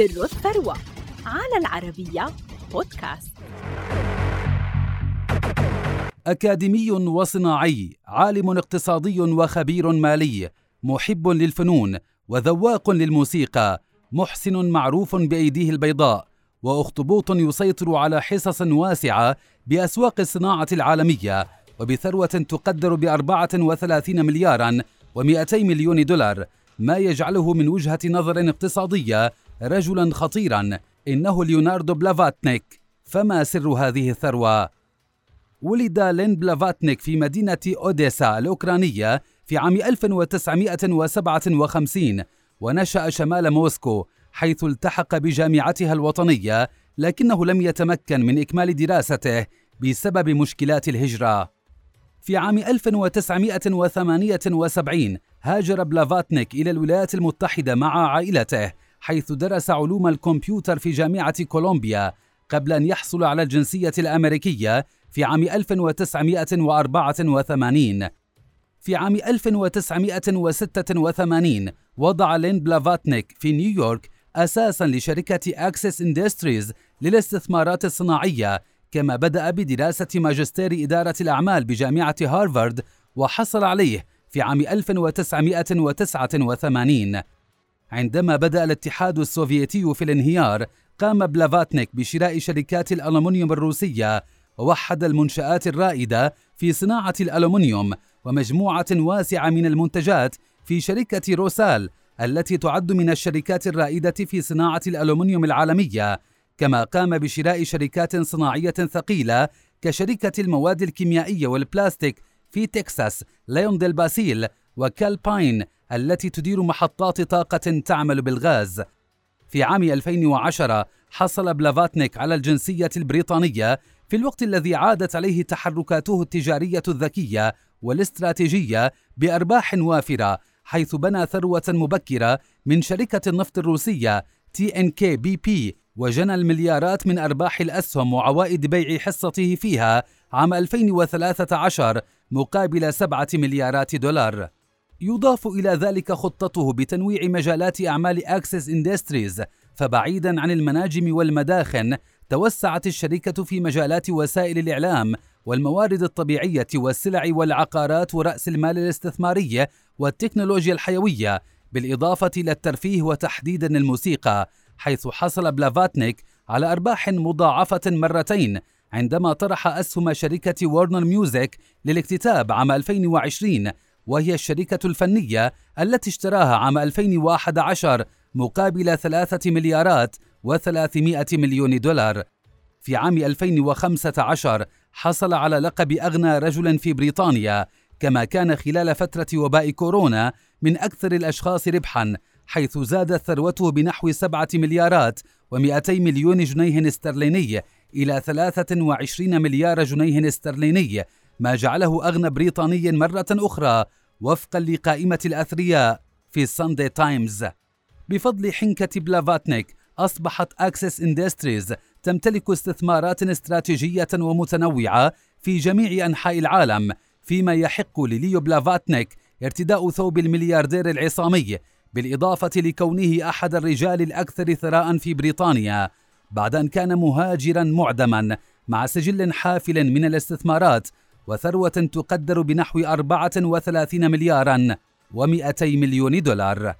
سر الثروة على العربية بودكاست. أكاديمي وصناعي عالم اقتصادي وخبير مالي محب للفنون وذواق للموسيقى محسن معروف بأيديه البيضاء وأخطبوط يسيطر على حصص واسعة بأسواق الصناعة العالمية وبثروة تقدر بأربعة وثلاثين ملياراً ومئتي مليون دولار ما يجعله من وجهة نظر اقتصادية رجلا خطيرا إنه ليوناردو بلافاتنيك فما سر هذه الثروة؟ ولد لين بلافاتنيك في مدينة أوديسا الأوكرانية في عام 1957 ونشأ شمال موسكو حيث التحق بجامعتها الوطنية لكنه لم يتمكن من إكمال دراسته بسبب مشكلات الهجرة. في عام 1978 هاجر بلافاتنيك إلى الولايات المتحدة مع عائلته حيث درس علوم الكمبيوتر في جامعة كولومبيا قبل أن يحصل على الجنسية الأمريكية في عام 1984 في عام 1986 وضع لين بلافاتنيك في نيويورك أساسا لشركة أكسس إندستريز للاستثمارات الصناعية كما بدأ بدراسة ماجستير إدارة الأعمال بجامعة هارفارد وحصل عليه في عام 1989 عندما بدأ الاتحاد السوفيتي في الانهيار قام بلافاتنيك بشراء شركات الألمنيوم الروسية ووحد المنشآت الرائدة في صناعة الألمنيوم ومجموعة واسعة من المنتجات في شركة روسال التي تعد من الشركات الرائدة في صناعة الألمنيوم العالمية كما قام بشراء شركات صناعية ثقيلة كشركة المواد الكيميائية والبلاستيك في تكساس ليونديل باسيل وكالباين التي تدير محطات طاقة تعمل بالغاز. في عام 2010 حصل بلافاتنيك على الجنسية البريطانية في الوقت الذي عادت عليه تحركاته التجارية الذكية والاستراتيجية بأرباح وافرة حيث بنى ثروة مبكرة من شركة النفط الروسية تي إن كي بي بي وجنى المليارات من أرباح الأسهم وعوائد بيع حصته فيها عام 2013 مقابل سبعة مليارات دولار. يضاف إلى ذلك خطته بتنويع مجالات أعمال أكسس إندستريز فبعيدا عن المناجم والمداخن توسعت الشركة في مجالات وسائل الإعلام والموارد الطبيعية والسلع والعقارات ورأس المال الاستثماري والتكنولوجيا الحيوية بالإضافة إلى الترفيه وتحديدا الموسيقى حيث حصل بلافاتنيك على أرباح مضاعفة مرتين عندما طرح أسهم شركة وورنر ميوزك للاكتتاب عام 2020 وهي الشركة الفنية التي اشتراها عام 2011 مقابل ثلاثة مليارات وثلاثمائة مليون دولار. في عام 2015 حصل على لقب أغنى رجل في بريطانيا كما كان خلال فترة وباء كورونا من أكثر الأشخاص ربحا حيث زادت ثروته بنحو سبعة مليارات ومئتي مليون جنيه استرليني إلى 23 مليار جنيه استرليني ما جعله أغنى بريطاني مرة أخرى وفقا لقائمة الأثرياء في ساندي تايمز بفضل حنكة بلافاتنيك أصبحت أكسس إندستريز تمتلك استثمارات استراتيجية ومتنوعة في جميع أنحاء العالم فيما يحق لليو بلافاتنيك ارتداء ثوب الملياردير العصامي بالإضافة لكونه أحد الرجال الأكثر ثراء في بريطانيا بعد أن كان مهاجرا معدما مع سجل حافل من الاستثمارات وثروة تقدر بنحو 34 مليارا و200 مليون دولار.